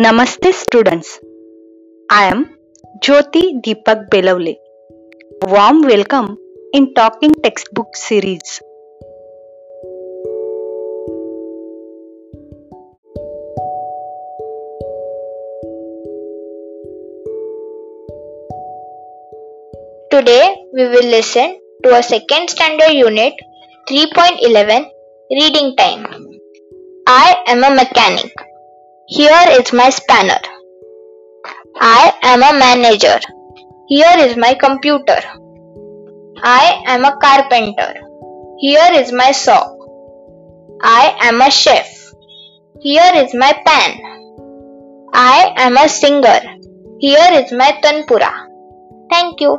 Namaste students. I am Jyoti Deepak Belavle. Warm welcome in Talking Textbook series. Today we will listen to a second standard unit 3.11 reading time. I am a mechanic. Here is my spanner. I am a manager. Here is my computer. I am a carpenter. Here is my saw. I am a chef. Here is my pan. I am a singer. Here is my tanpura. Thank you.